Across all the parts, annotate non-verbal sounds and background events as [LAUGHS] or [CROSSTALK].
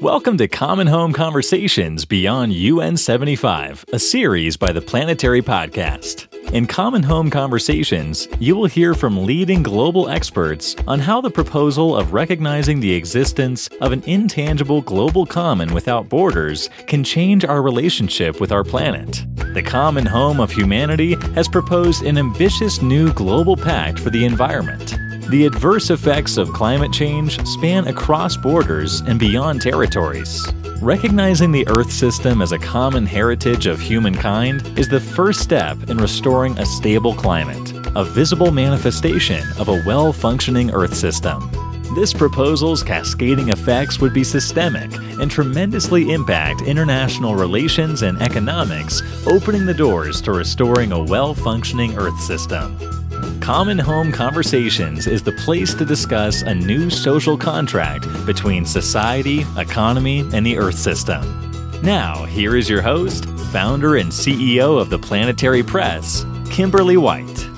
Welcome to Common Home Conversations Beyond UN 75, a series by the Planetary Podcast. In Common Home Conversations, you will hear from leading global experts on how the proposal of recognizing the existence of an intangible global common without borders can change our relationship with our planet. The Common Home of Humanity has proposed an ambitious new global pact for the environment. The adverse effects of climate change span across borders and beyond territories. Recognizing the Earth system as a common heritage of humankind is the first step in restoring a stable climate, a visible manifestation of a well functioning Earth system. This proposal's cascading effects would be systemic and tremendously impact international relations and economics, opening the doors to restoring a well functioning Earth system. Common Home Conversations is the place to discuss a new social contract between society, economy, and the Earth system. Now, here is your host, founder and CEO of the Planetary Press, Kimberly White.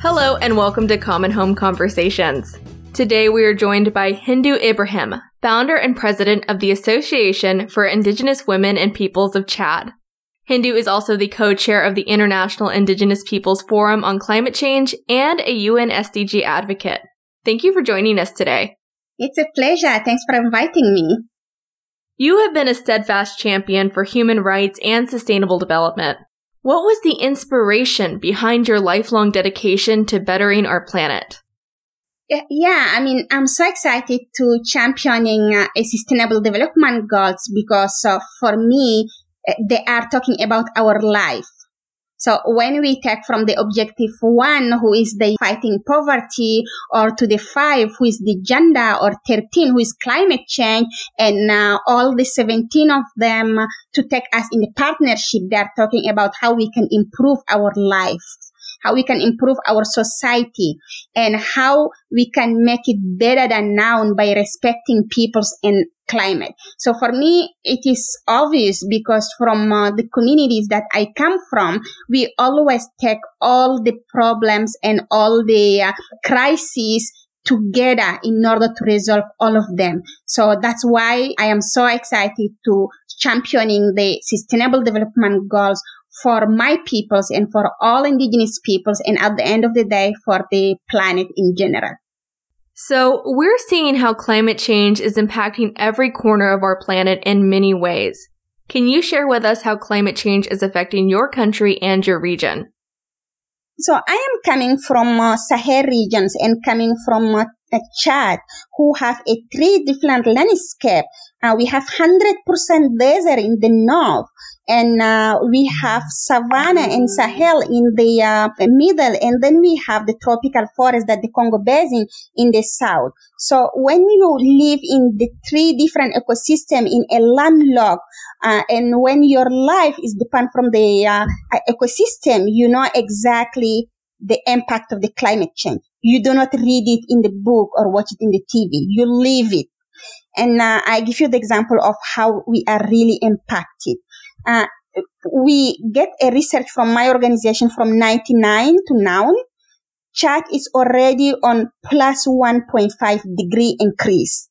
Hello, and welcome to Common Home Conversations. Today we are joined by Hindou Ibrahim, founder and president of the Association for Indigenous Women and Peoples of Chad. Hindou is also the co-chair of the International Indigenous Peoples Forum on Climate Change and a UN SDG advocate. Thank you for joining us today. It's a pleasure. Thanks for inviting me. You have been a steadfast champion for human rights and sustainable development. What was the inspiration behind your lifelong dedication to bettering our planet? Yeah, I mean, I'm so excited to championing uh, a sustainable development goals because uh, for me, they are talking about our life. So when we take from the objective one, who is the fighting poverty, or to the five, who is the gender, or 13, who is climate change, and uh, all the 17 of them to take us in the partnership, they are talking about how we can improve our life how we can improve our society and how we can make it better than now by respecting people's and climate. So for me, it is obvious because from uh, the communities that I come from, we always take all the problems and all the uh, crises together in order to resolve all of them. So that's why I am so excited to championing the sustainable development goals for my peoples and for all indigenous peoples and at the end of the day for the planet in general. So we're seeing how climate change is impacting every corner of our planet in many ways. Can you share with us how climate change is affecting your country and your region? So I am coming from uh, Sahel regions and coming from uh, Chad, who have a three different landscape. Uh, we have 100% desert in the north and uh, we have savanna and Sahel in the uh, middle, and then we have the tropical forest that the Congo Basin in the south. So when you live in the three different ecosystem in a landlocked, uh, and when your life is depend from the uh, ecosystem, you know exactly the impact of the climate change. You do not read it in the book or watch it in the TV. You live it. And uh, I give you the example of how we are really impacted. Uh, we get a research from my organization from 99 to now. Chad is already on plus 1.5 degree increase.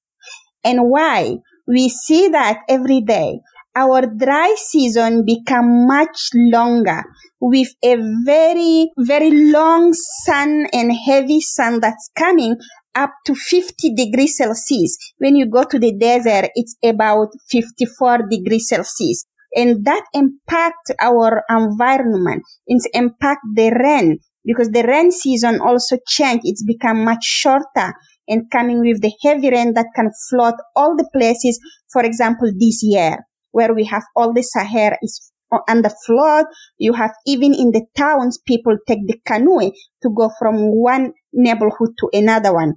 And why? We see that every day our dry season become much longer with a very, very long sun and heavy sun that's coming up to 50 degrees Celsius. When you go to the desert, it's about 54 degrees Celsius and that impact our environment. It's impact the rain because the rain season also changed. It's become much shorter and coming with the heavy rain that can flood all the places. For example, this year where we have all the Sahara is under flood. You have even in the towns, people take the canoe to go from one neighborhood to another one.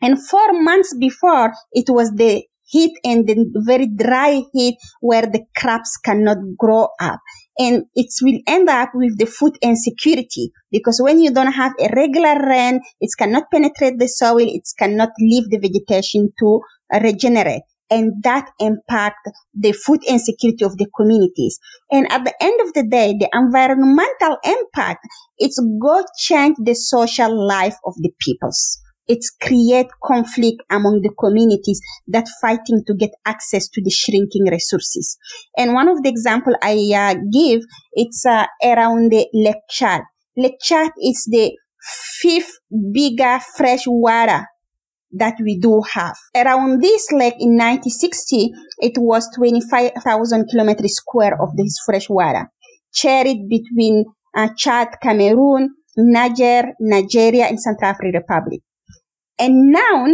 And four months before, it was the heat and the very dry heat where the crops cannot grow up. And it will end up with the food insecurity because when you don't have a regular rain, it cannot penetrate the soil, it cannot leave the vegetation to regenerate and that impact the food insecurity of the communities. And at the end of the day, the environmental impact, it's go change the social life of the peoples it's create conflict among the communities that fighting to get access to the shrinking resources. And one of the example I uh, give, it's uh, around the Lake Chad. Lake Chad is the fifth bigger fresh water that we do have. Around this lake in 1960, it was 25,000 kilometers square of this fresh water, shared between uh, Chad, Cameroon, Niger, Nigeria, and Central African Republic. And now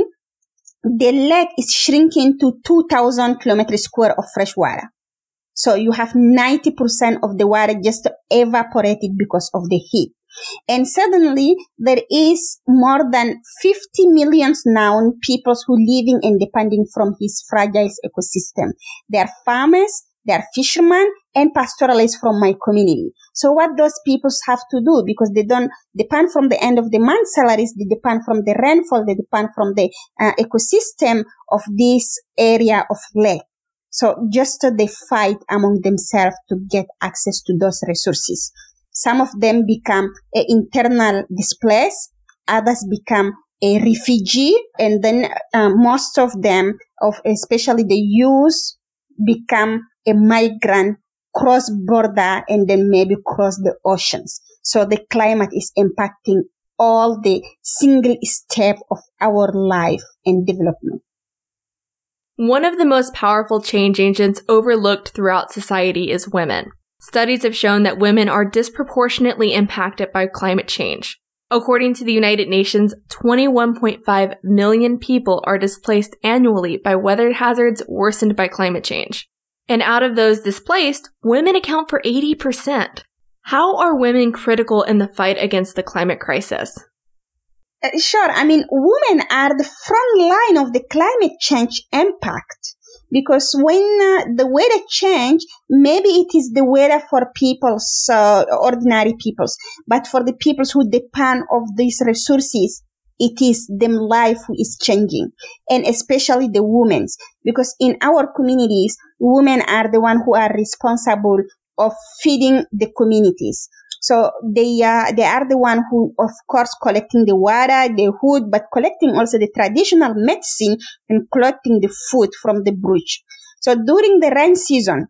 the lake is shrinking to 2,000 kilometers square of fresh water. So you have 90% of the water just evaporated because of the heat. And suddenly there is more than 50 millions now people who living and depending from his fragile ecosystem. They are farmers, they are fishermen and pastoralists from my community. So what those people have to do because they don't depend from the end of the month salaries, they depend from the rainfall, they depend from the uh, ecosystem of this area of lake. So just uh, they fight among themselves to get access to those resources. Some of them become internal displaced, others become a refugee, and then uh, most of them, of especially the youth, become a migrant cross border and then maybe cross the oceans. So the climate is impacting all the single step of our life and development. One of the most powerful change agents overlooked throughout society is women. Studies have shown that women are disproportionately impacted by climate change. According to the United Nations, 21.5 million people are displaced annually by weather hazards worsened by climate change. And out of those displaced, women account for 80%. How are women critical in the fight against the climate crisis? Uh, sure. I mean, women are the front line of the climate change impact because when uh, the weather change, maybe it is the weather for people's, uh, ordinary peoples, but for the peoples who depend of these resources, it is them life who is changing. And especially the women's because in our communities women are the one who are responsible of feeding the communities. So they are they are the one who of course collecting the water the wood but collecting also the traditional medicine and collecting the food from the bush so during the rain season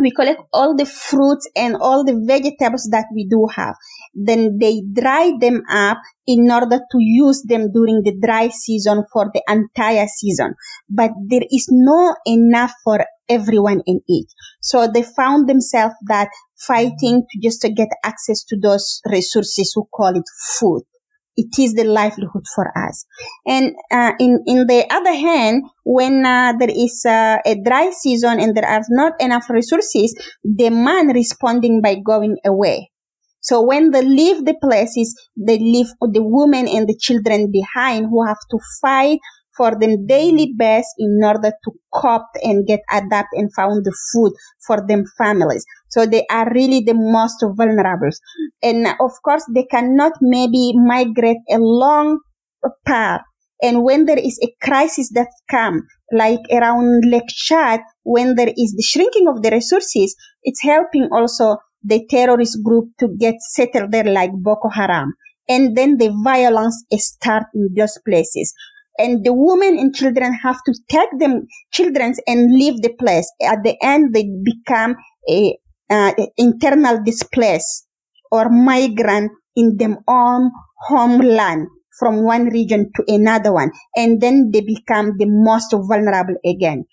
we collect all the fruits and all the vegetables that we do have. Then they dry them up in order to use them during the dry season for the entire season. But there is no enough for everyone in it. So they found themselves that fighting to just to get access to those resources who call it food it is the livelihood for us. And uh, in in the other hand, when uh, there is uh, a dry season and there are not enough resources, the man responding by going away. So when they leave the places, they leave the women and the children behind who have to fight for them daily best in order to cope and get adapt and found the food for them families. So they are really the most vulnerable. And uh, of course, they cannot maybe migrate a long path. And when there is a crisis that come, like around Lake Chad, when there is the shrinking of the resources, it's helping also the terrorist group to get settled there like Boko Haram. And then the violence start in those places and the women and children have to take them children and leave the place. At the end they become a uh, internal displaced or migrant in their own homeland from one region to another one. And then they become the most vulnerable again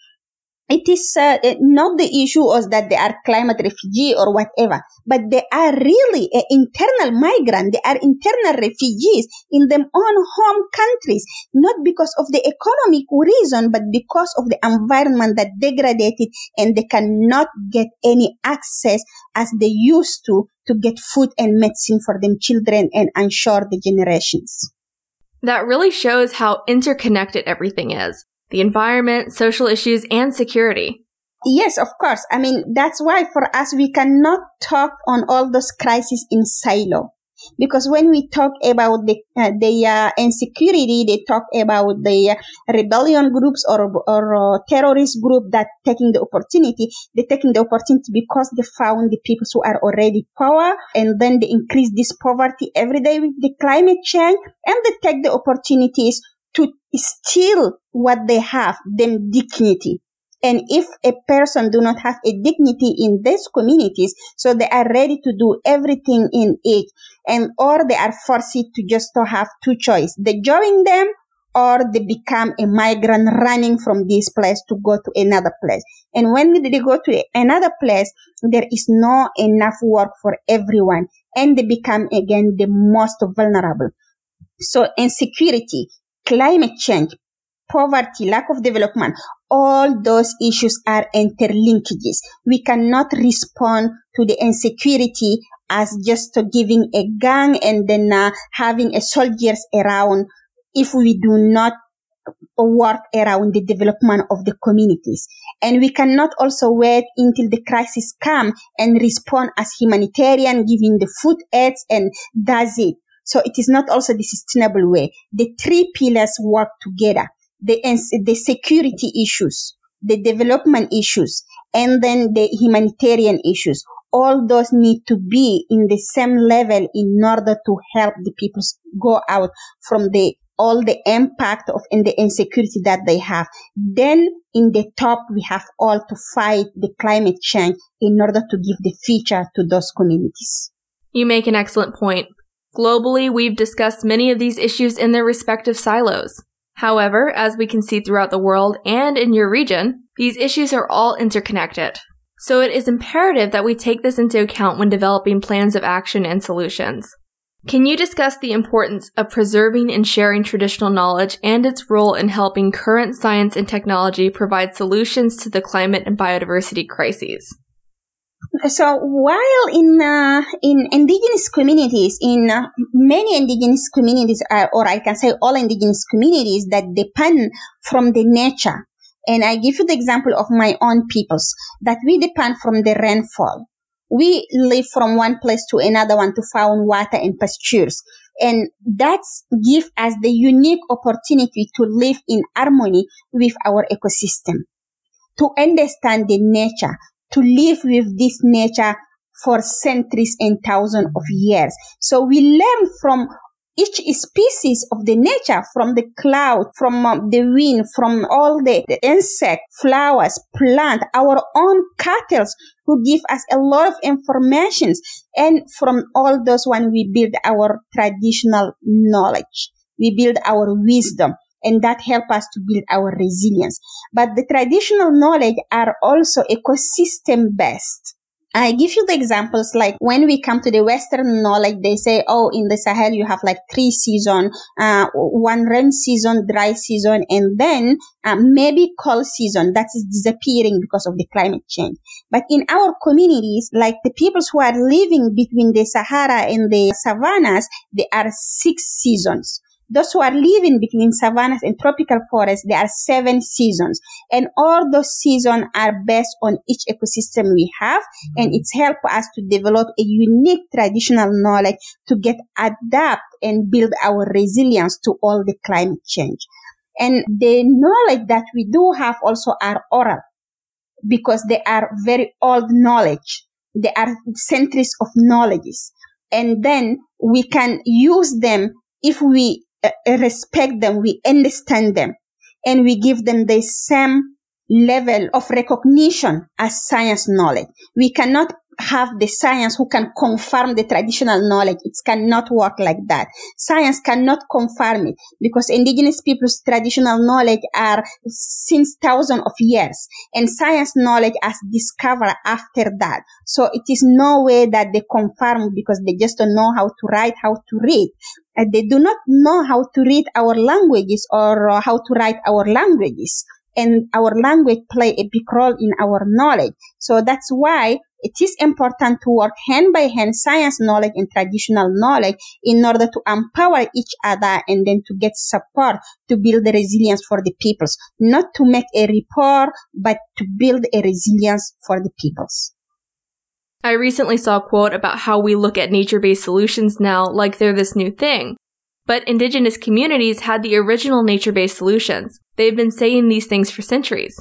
it is uh, not the issue of that they are climate refugee or whatever, but they are really an internal migrant. They are internal refugees in their own home countries, not because of the economic reason, but because of the environment that degraded and they cannot get any access as they used to to get food and medicine for them children and ensure the generations. That really shows how interconnected everything is the environment, social issues, and security. Yes, of course. I mean, that's why for us, we cannot talk on all those crises in silo. Because when we talk about the, uh, the uh, insecurity, they talk about the uh, rebellion groups or, or uh, terrorist group that taking the opportunity. They're taking the opportunity because they found the people who are already power and then they increase this poverty every day with the climate change and they take the opportunities to steal what they have, them dignity. And if a person do not have a dignity in these communities, so they are ready to do everything in it, and or they are forced to just to have two choice: they join them or they become a migrant running from this place to go to another place. And when they go to another place, there is no enough work for everyone, and they become again the most vulnerable. So insecurity, climate change, poverty, lack of development, all those issues are interlinkages. We cannot respond to the insecurity as just giving a gun and then uh, having a soldiers around if we do not work around the development of the communities. And we cannot also wait until the crisis come and respond as humanitarian, giving the food aids and does it. So it is not also the sustainable way. The three pillars work together the, the security issues, the development issues, and then the humanitarian issues. All those need to be in the same level in order to help the people go out from the all the impact of in the insecurity that they have. Then in the top, we have all to fight the climate change in order to give the future to those communities. You make an excellent point. Globally, we've discussed many of these issues in their respective silos. However, as we can see throughout the world and in your region, these issues are all interconnected. So it is imperative that we take this into account when developing plans of action and solutions. Can you discuss the importance of preserving and sharing traditional knowledge and its role in helping current science and technology provide solutions to the climate and biodiversity crises? So while in uh, in indigenous communities, in uh, many indigenous communities, uh, or I can say all indigenous communities that depend from the nature, and I give you the example of my own peoples that we depend from the rainfall. We live from one place to another one to find water and pastures. And that give us the unique opportunity to live in harmony with our ecosystem, to understand the nature, to live with this nature for centuries and thousands of years. So we learn from each species of the nature, from the cloud, from um, the wind, from all the, the insect, flowers, plant, our own cattle who give us a lot of information. And from all those one, we build our traditional knowledge. We build our wisdom and that help us to build our resilience. But the traditional knowledge are also ecosystem based. I give you the examples like when we come to the Western knowledge, they say, oh, in the Sahel, you have like three season, uh, one rain season, dry season, and then uh, maybe cold season that is disappearing because of the climate change. But in our communities, like the peoples who are living between the Sahara and the savannas, there are six seasons. Those who are living between savannas and tropical forests, there are seven seasons. And all those seasons are based on each ecosystem we have. And it's helped us to develop a unique traditional knowledge to get adapt and build our resilience to all the climate change. And the knowledge that we do have also are oral because they are very old knowledge. They are centuries of knowledges. And then we can use them if we Uh, respect them, we understand them, and we give them the same level of recognition as science knowledge. We cannot have the science who can confirm the traditional knowledge. It cannot work like that. Science cannot confirm it because indigenous people's traditional knowledge are since thousands of years and science knowledge has discovered after that. So it is no way that they confirm because they just don't know how to write, how to read. Uh, they do not know how to read our languages or uh, how to write our languages and our language play a big role in our knowledge. So that's why it is important to work hand by hand science knowledge and traditional knowledge in order to empower each other and then to get support to build the resilience for the peoples, not to make a report, but to build a resilience for the peoples. I recently saw a quote about how we look at nature based solutions now like they're this new thing. But indigenous communities had the original nature based solutions. They've been saying these things for centuries.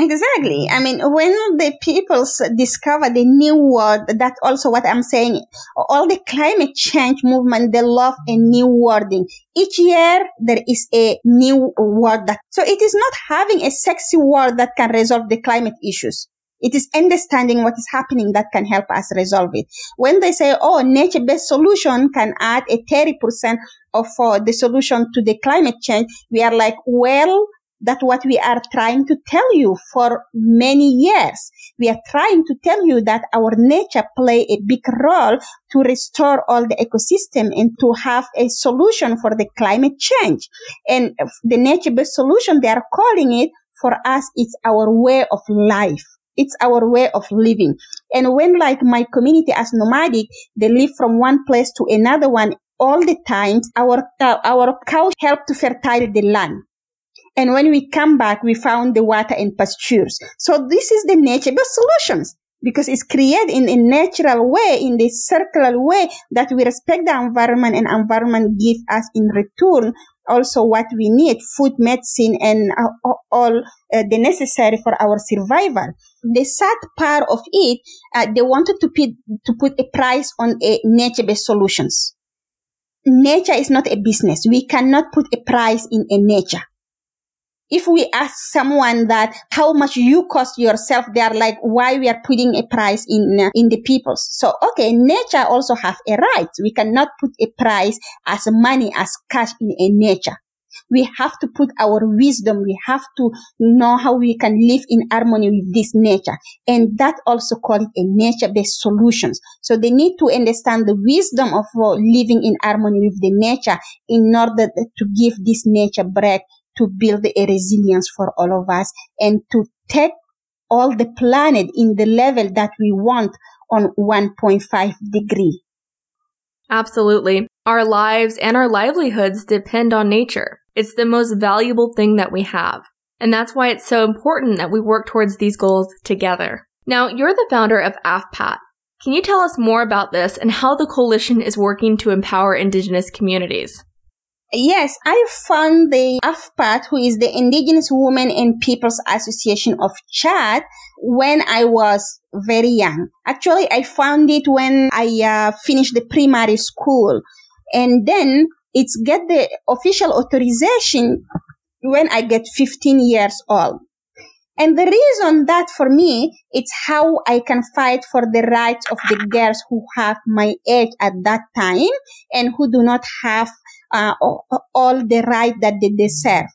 Exactly. I mean, when the peoples discover the new world, that's also what I'm saying. All the climate change movement, they love a new wording. Each year there is a new word that, so it is not having a sexy word that can resolve the climate issues. It is understanding what is happening that can help us resolve it. When they say, oh, nature-based solution can add a 30% of uh, the solution to the climate change, we are like, well, that's what we are trying to tell you for many years. We are trying to tell you that our nature play a big role to restore all the ecosystem and to have a solution for the climate change. And the nature-based solution, they are calling it for us, it's our way of life. It's our way of living. And when like my community as nomadic, they live from one place to another one all the time, our, uh, our cows help to fertile the land. And when we come back, we found the water and pastures. So this is the nature-based solutions because it's created in a natural way, in the circular way that we respect the environment and environment give us in return also what we need, food, medicine, and uh, all uh, the necessary for our survival. The sad part of it, uh, they wanted to put, to put a price on a nature-based solutions. Nature is not a business. We cannot put a price in a nature if we ask someone that how much you cost yourself, they are like, why we are putting a price in, uh, in the peoples. So, okay, nature also have a right. We cannot put a price as money, as cash in a nature. We have to put our wisdom. We have to know how we can live in harmony with this nature. And that also call it a nature-based solutions. So they need to understand the wisdom of uh, living in harmony with the nature in order to give this nature break to build a resilience for all of us and to take all the planet in the level that we want on 1.5 degree. Absolutely. Our lives and our livelihoods depend on nature. It's the most valuable thing that we have. And that's why it's so important that we work towards these goals together. Now, you're the founder of AFPAT. Can you tell us more about this and how the coalition is working to empower Indigenous communities? Yes, I found the AFPAT, who is the Indigenous Women and Peoples Association of Chad, when I was very young. Actually, I found it when I uh, finished the primary school. And then it's get the official authorization when I get 15 years old. And the reason that for me, it's how I can fight for the rights of the girls who have my age at that time and who do not have uh, all the right that they deserve.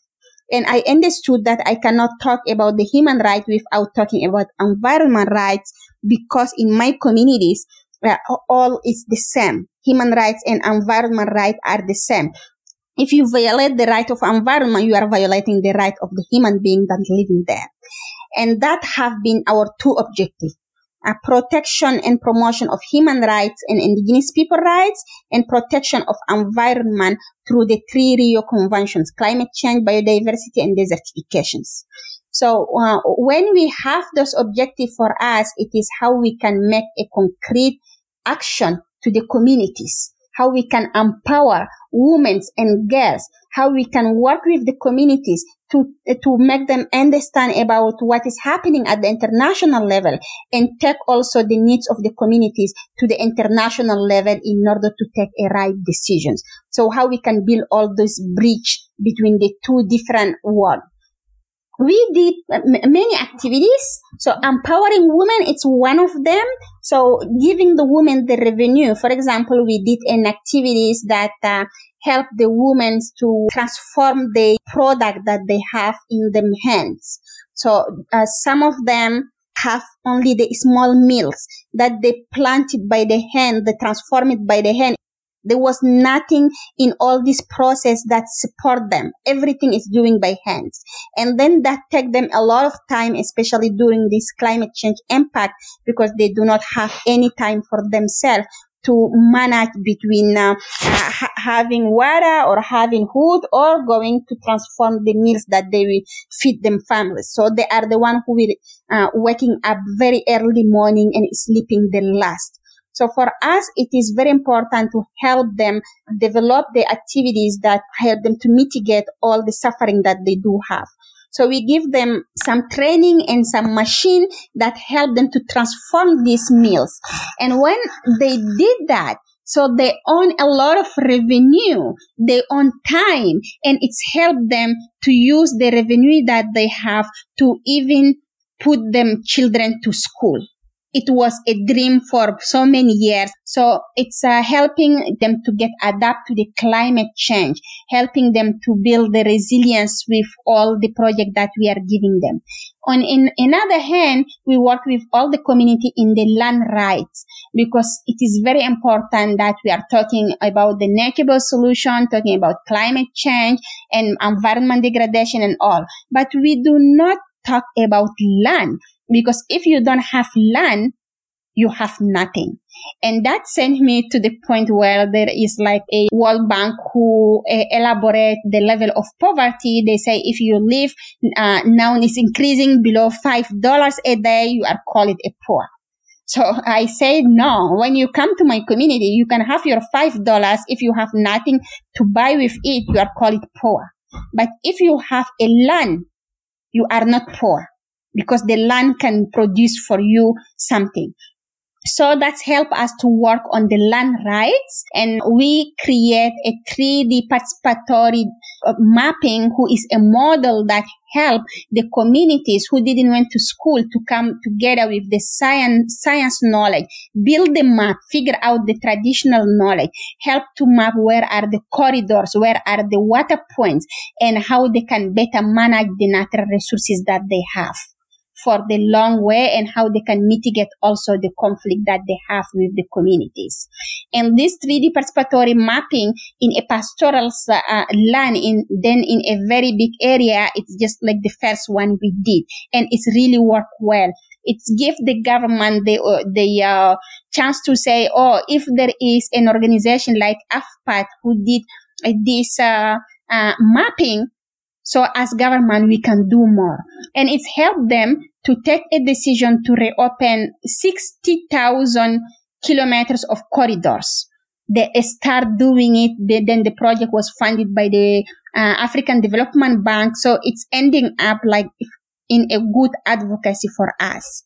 And I understood that I cannot talk about the human right without talking about environment rights because in my communities, uh, all is the same. Human rights and environment rights are the same. If you violate the right of environment, you are violating the right of the human being that living there. And that have been our two objectives uh, protection and promotion of human rights and indigenous people rights, and protection of environment through the three Rio conventions, climate change, biodiversity, and desertifications. So uh, when we have those objectives for us, it is how we can make a concrete action to the communities, how we can empower women and girls, how we can work with the communities to, to make them understand about what is happening at the international level and take also the needs of the communities to the international level in order to take a right decisions. So how we can build all this bridge between the two different worlds we did many activities. So empowering women, it's one of them. So giving the women the revenue. For example, we did an activities that uh, help the women to transform the product that they have in their hands. So uh, some of them have only the small mills that they planted by the hand, they transform it by the hand. There was nothing in all this process that support them. Everything is doing by hands. And then that take them a lot of time, especially during this climate change impact, because they do not have any time for themselves to manage between uh, ha- having water or having food or going to transform the meals that they will feed them families. So they are the one who will uh, waking up very early morning and sleeping the last. So for us, it is very important to help them develop the activities that help them to mitigate all the suffering that they do have. So we give them some training and some machine that help them to transform these meals. And when they did that, so they own a lot of revenue. They own time and it's helped them to use the revenue that they have to even put them children to school it was a dream for so many years. So it's uh, helping them to get adapt to the climate change, helping them to build the resilience with all the project that we are giving them. On in another hand, we work with all the community in the land rights because it is very important that we are talking about the natural solution, talking about climate change and environment degradation and all. But we do not talk about land because if you don't have land, you have nothing. And that sent me to the point where there is like a World Bank who uh, elaborate the level of poverty. They say if you live uh, now is increasing below five dollars a day, you are called a poor. So I say no. When you come to my community, you can have your five dollars. If you have nothing to buy with it, you are called poor. But if you have a land, you are not poor because the land can produce for you something. So that's help us to work on the land rights and we create a 3D participatory uh, mapping who is a model that help the communities who didn't went to school to come together with the science, science knowledge, build the map, figure out the traditional knowledge, help to map where are the corridors, where are the water points and how they can better manage the natural resources that they have for the long way and how they can mitigate also the conflict that they have with the communities. And this 3D participatory mapping in a pastoral uh, land in, then in a very big area, it's just like the first one we did. And it's really worked well. It's give the government the, uh, the, uh, chance to say, oh, if there is an organization like AFPAT who did this, uh, uh, mapping, so as government, we can do more. And it's helped them to take a decision to reopen 60,000 kilometers of corridors. They start doing it. They, then the project was funded by the uh, African Development Bank. So it's ending up like in a good advocacy for us.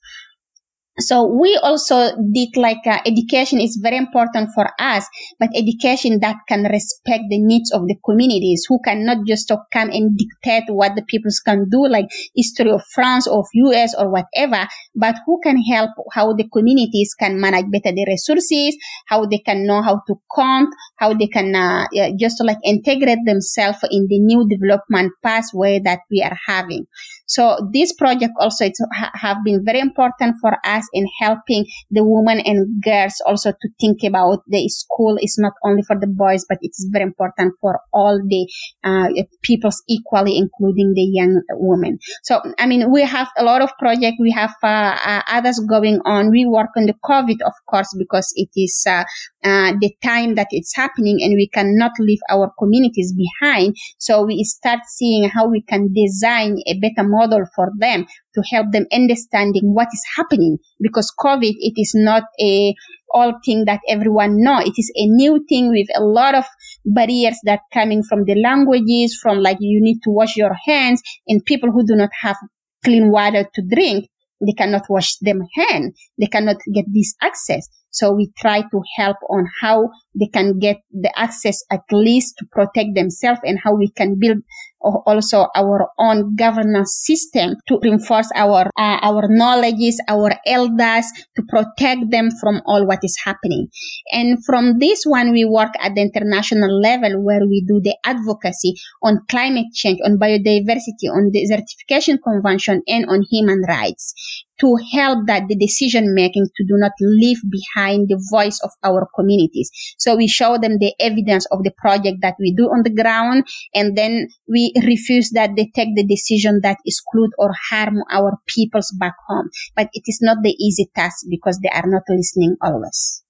So we also did like uh, education is very important for us, but education that can respect the needs of the communities who cannot just come and dictate what the peoples can do, like history of France or of US or whatever, but who can help how the communities can manage better the resources, how they can know how to count, how they can uh, just like integrate themselves in the new development pathway that we are having. So this project also it's, ha- have been very important for us in helping the women and girls also to think about the school is not only for the boys, but it is very important for all the uh, peoples equally, including the young women. So, I mean, we have a lot of projects. We have uh, uh, others going on. We work on the COVID, of course, because it is uh, uh, the time that it's happening and we cannot leave our communities behind. So we start seeing how we can design a better model for them to help them understanding what is happening because COVID, it is not a all thing that everyone know. It is a new thing with a lot of barriers that coming from the languages, from like you need to wash your hands and people who do not have clean water to drink, they cannot wash them hand. They cannot get this access. So we try to help on how they can get the access at least to protect themselves and how we can build also our own governance system to reinforce our uh, our knowledges, our elders, to protect them from all what is happening. And from this one, we work at the international level where we do the advocacy on climate change, on biodiversity, on desertification convention, and on human rights to help that the decision making to do not leave behind the voice of our communities. So we show them the evidence of the project that we do on the ground and then we refuse that they take the decision that exclude or harm our peoples back home. But it is not the easy task because they are not listening always.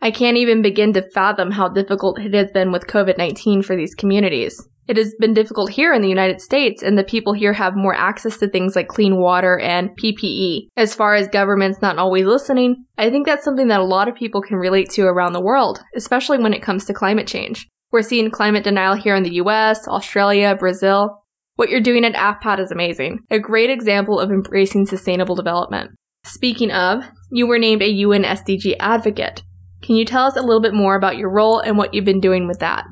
I can't even begin to fathom how difficult it has been with COVID 19 for these communities. It has been difficult here in the United States, and the people here have more access to things like clean water and PPE. As far as governments not always listening, I think that's something that a lot of people can relate to around the world, especially when it comes to climate change. We're seeing climate denial here in the US, Australia, Brazil. What you're doing at AFPAT is amazing, a great example of embracing sustainable development. Speaking of, you were named a UN SDG advocate. Can you tell us a little bit more about your role and what you've been doing with that?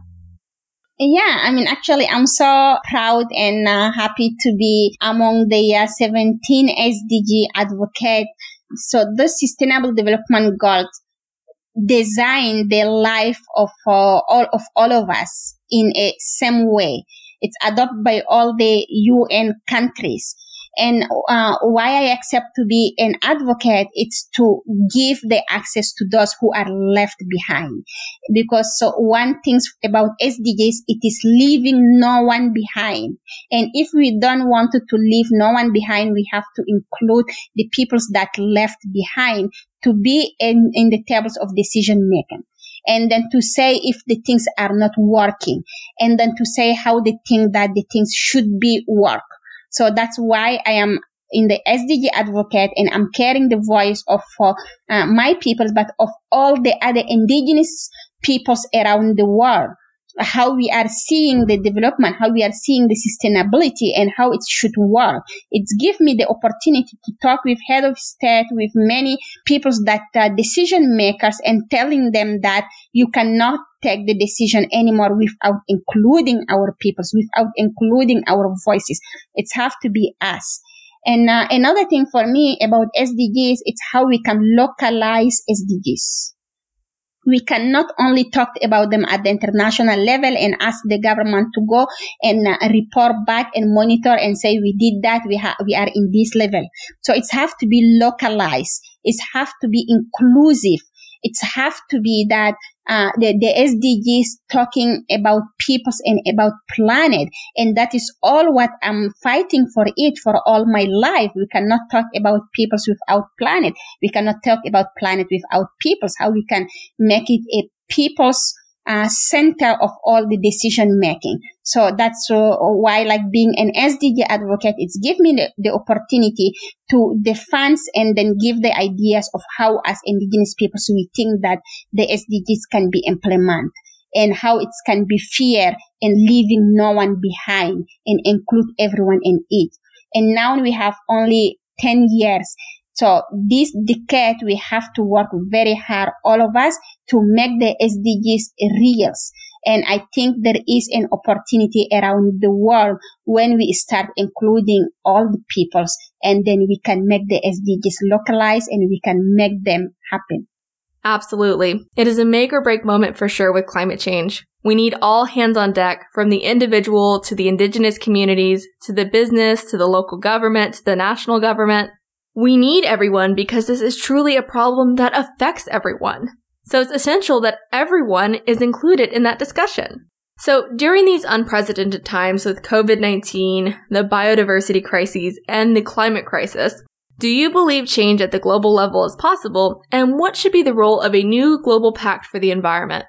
Yeah, I mean, actually, I'm so proud and uh, happy to be among the uh, 17 SDG advocate. So the Sustainable Development Goals design the life of uh, all of all of us in a same way. It's adopted by all the UN countries. And uh, why I accept to be an advocate, it's to give the access to those who are left behind. Because so one thing about SDGs, it is leaving no one behind. And if we don't want to, to leave no one behind, we have to include the peoples that left behind to be in, in the tables of decision making and then to say if the things are not working and then to say how they think that the things should be work so that's why I am in the SDG advocate and I'm carrying the voice of uh, my people, but of all the other indigenous peoples around the world. How we are seeing the development, how we are seeing the sustainability and how it should work. It's give me the opportunity to talk with head of state, with many peoples that uh, decision makers and telling them that you cannot take the decision anymore without including our peoples, without including our voices. It have to be us. And uh, another thing for me about SDGs, it's how we can localize SDGs. We cannot only talk about them at the international level and ask the government to go and uh, report back and monitor and say we did that, we, we are in this level. So it's have to be localized. It have to be inclusive. It's have to be that uh, the, the SDGs talking about peoples and about planet. And that is all what I'm fighting for it for all my life. We cannot talk about peoples without planet. We cannot talk about planet without peoples. How we can make it a people's uh, center of all the decision making. So that's uh, why like being an SDG advocate, it's give me the, the opportunity to defend and then give the ideas of how as indigenous people so we think that the SDGs can be implemented and how it can be fair and leaving no one behind and include everyone in it. And now we have only 10 years so this decade, we have to work very hard, all of us, to make the SDGs real. And I think there is an opportunity around the world when we start including all the peoples and then we can make the SDGs localized and we can make them happen. Absolutely. It is a make or break moment for sure with climate change. We need all hands on deck from the individual to the indigenous communities to the business to the local government to the national government. We need everyone because this is truly a problem that affects everyone. So it's essential that everyone is included in that discussion. So during these unprecedented times with COVID-19, the biodiversity crises, and the climate crisis, do you believe change at the global level is possible? And what should be the role of a new global pact for the environment?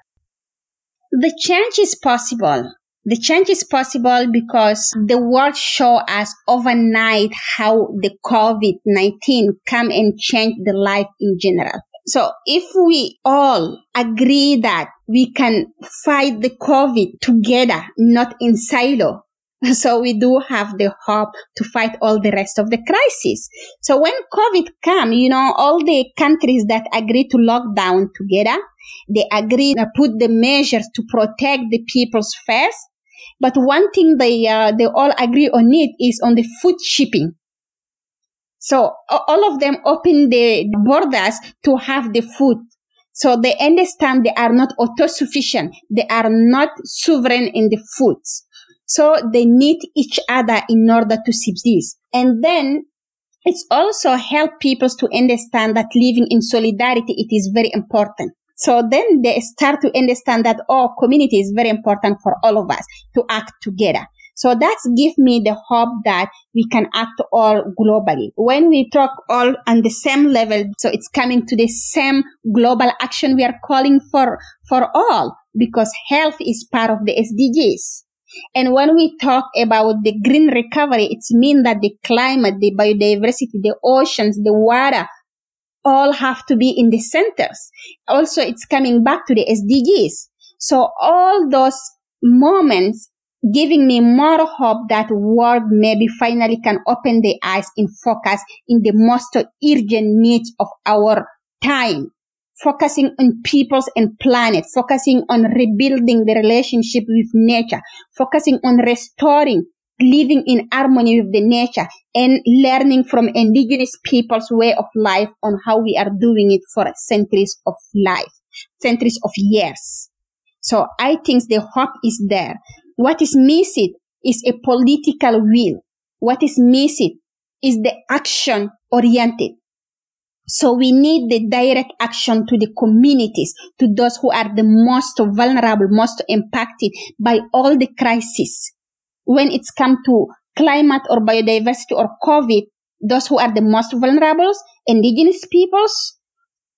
The change is possible. The change is possible because the world show us overnight how the COVID-19 come and change the life in general. So if we all agree that we can fight the COVID together, not in silo, [LAUGHS] so we do have the hope to fight all the rest of the crisis. So when COVID come, you know, all the countries that agree to lock down together, they agree to put the measures to protect the people's first but one thing they uh, they all agree on it is on the food shipping. So all of them open the borders to have the food. So they understand they are not autosufficient. They are not sovereign in the foods. So they need each other in order to subsist. And then it's also help people to understand that living in solidarity, it is very important. So then they start to understand that, oh, community is very important for all of us to act together. So that's give me the hope that we can act all globally. When we talk all on the same level, so it's coming to the same global action we are calling for, for all because health is part of the SDGs. And when we talk about the green recovery, it's mean that the climate, the biodiversity, the oceans, the water, all have to be in the centers. Also, it's coming back to the SDGs. So all those moments giving me more hope that world maybe finally can open their eyes and focus in the most urgent needs of our time. Focusing on peoples and planet, focusing on rebuilding the relationship with nature, focusing on restoring living in harmony with the nature and learning from indigenous people's way of life on how we are doing it for centuries of life, centuries of years. So I think the hope is there. What is missing is a political will. What is missing is the action oriented. So we need the direct action to the communities, to those who are the most vulnerable, most impacted by all the crises. When it's come to climate or biodiversity or COVID, those who are the most vulnerable, indigenous peoples,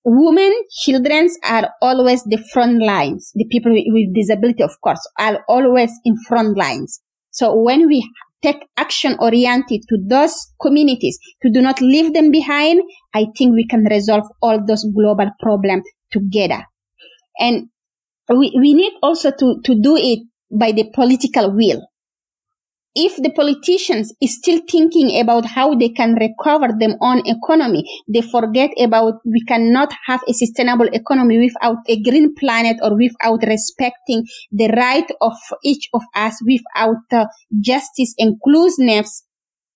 women, children are always the front lines. The people with disability, of course, are always in front lines. So when we take action oriented to those communities to do not leave them behind, I think we can resolve all those global problems together. And we, we need also to, to do it by the political will if the politicians is still thinking about how they can recover their own economy, they forget about we cannot have a sustainable economy without a green planet or without respecting the right of each of us, without uh, justice, inclusiveness,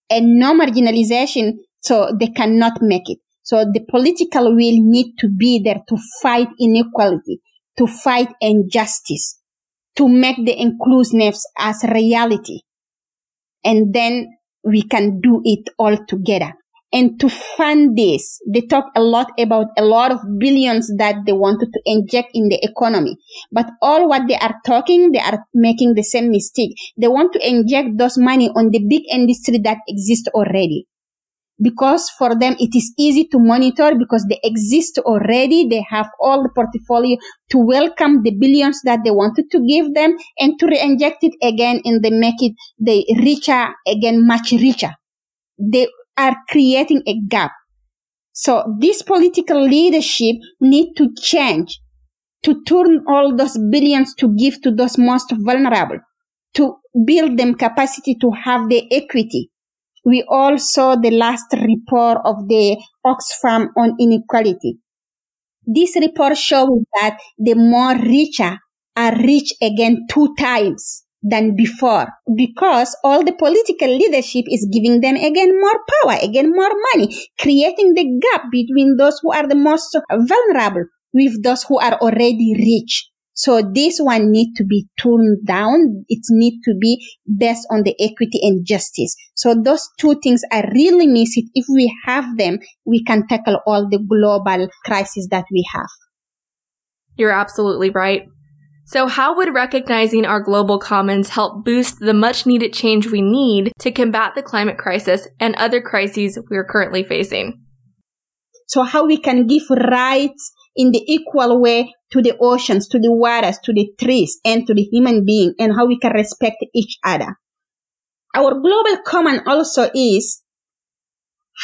and no marginalization. So they cannot make it. So the political will need to be there to fight inequality, to fight injustice, to make the inclusiveness as reality and then we can do it all together. And to fund this, they talk a lot about a lot of billions that they wanted to inject in the economy. But all what they are talking, they are making the same mistake. They want to inject those money on the big industry that exists already because for them it is easy to monitor because they exist already. They have all the portfolio to welcome the billions that they wanted to give them and to reinject it again and they make it the richer again, much richer. They are creating a gap. So this political leadership need to change to turn all those billions to give to those most vulnerable, to build them capacity to have the equity, we all saw the last report of the Oxfam on inequality. This report shows that the more richer are rich again two times than before because all the political leadership is giving them again more power, again more money, creating the gap between those who are the most vulnerable with those who are already rich. So this one need to be toned down. It need to be based on the equity and justice. So those two things I really miss it. If we have them, we can tackle all the global crises that we have. You're absolutely right. So how would recognizing our global commons help boost the much needed change we need to combat the climate crisis and other crises we are currently facing? So how we can give rights in the equal way to the oceans, to the waters, to the trees, and to the human being, and how we can respect each other. Our global common also is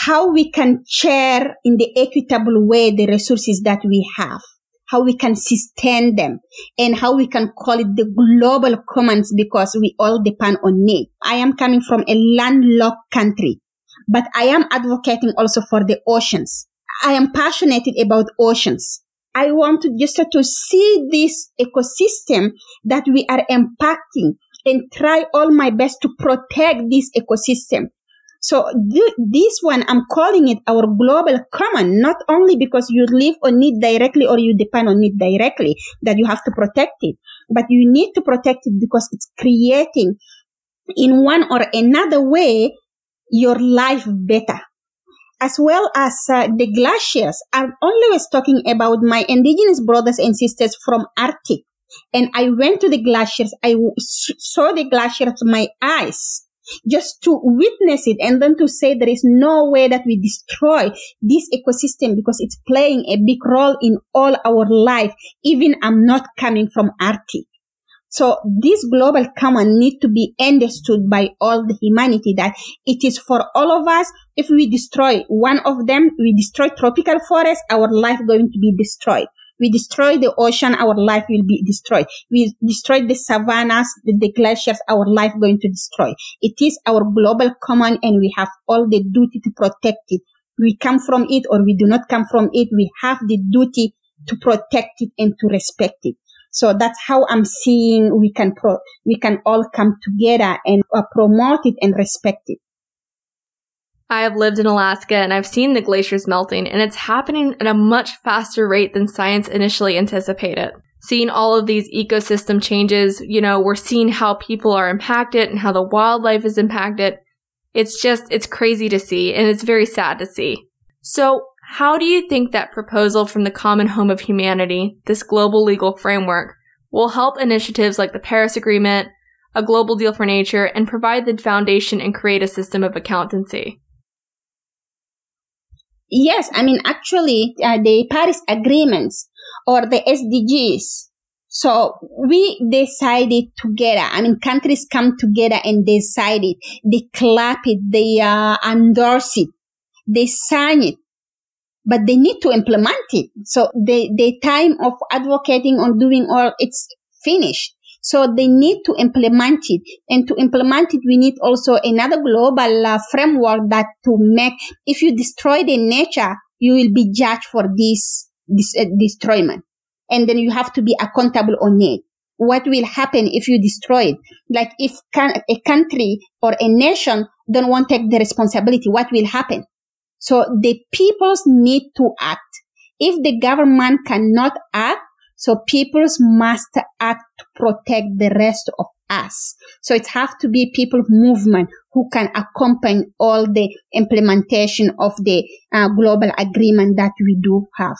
how we can share in the equitable way the resources that we have, how we can sustain them, and how we can call it the global commons because we all depend on it. I am coming from a landlocked country, but I am advocating also for the oceans. I am passionate about oceans. I want to just to see this ecosystem that we are impacting and try all my best to protect this ecosystem. So th- this one, I'm calling it our global common, not only because you live on it directly or you depend on it directly that you have to protect it, but you need to protect it because it's creating in one or another way your life better as well as uh, the glaciers. I'm always talking about my indigenous brothers and sisters from Arctic. And I went to the glaciers. I saw the glaciers with my eyes just to witness it and then to say there is no way that we destroy this ecosystem because it's playing a big role in all our life. Even I'm not coming from Arctic. So this global common need to be understood by all the humanity that it is for all of us. If we destroy one of them, we destroy tropical forest, our life going to be destroyed. We destroy the ocean, our life will be destroyed. We destroy the savannas, the, the glaciers, our life going to destroy. It is our global common and we have all the duty to protect it. We come from it or we do not come from it. We have the duty to protect it and to respect it. So that's how I'm seeing we can pro- we can all come together and uh, promote it and respect it. I have lived in Alaska and I've seen the glaciers melting and it's happening at a much faster rate than science initially anticipated. Seeing all of these ecosystem changes, you know, we're seeing how people are impacted and how the wildlife is impacted. It's just, it's crazy to see and it's very sad to see. So how do you think that proposal from the Common Home of Humanity, this global legal framework, will help initiatives like the Paris Agreement, a global deal for nature, and provide the foundation and create a system of accountancy? Yes, I mean, actually, uh, the Paris agreements or the SDGs. So we decided together. I mean, countries come together and decide it. They clap it. They uh, endorse it. They sign it. But they need to implement it. So the, the time of advocating on doing all, it's finished. So they need to implement it. And to implement it, we need also another global uh, framework that to make, if you destroy the nature, you will be judged for this, this uh, destroyment. And then you have to be accountable on it. What will happen if you destroy it? Like if can, a country or a nation don't want to take the responsibility, what will happen? So the peoples need to act. If the government cannot act, so peoples must act to protect the rest of us. So it have to be people movement who can accompany all the implementation of the uh, global agreement that we do have.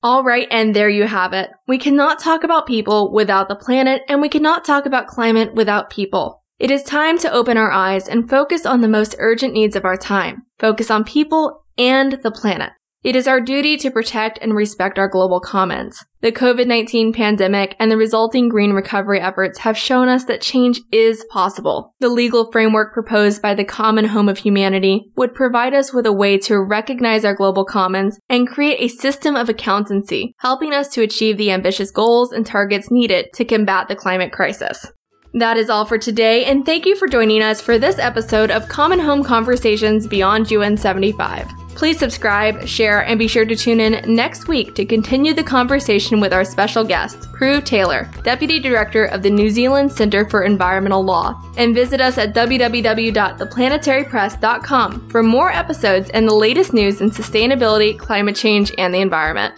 All right, and there you have it. We cannot talk about people without the planet, and we cannot talk about climate without people. It is time to open our eyes and focus on the most urgent needs of our time. Focus on people and the planet. It is our duty to protect and respect our global commons. The COVID-19 pandemic and the resulting green recovery efforts have shown us that change is possible. The legal framework proposed by the Common Home of Humanity would provide us with a way to recognize our global commons and create a system of accountancy, helping us to achieve the ambitious goals and targets needed to combat the climate crisis. That is all for today, and thank you for joining us for this episode of Common Home Conversations Beyond UN 75. Please subscribe, share, and be sure to tune in next week to continue the conversation with our special guest, Prue Taylor, Deputy Director of the New Zealand Centre for Environmental Law. And visit us at www.theplanetarypress.com for more episodes and the latest news in sustainability, climate change, and the environment.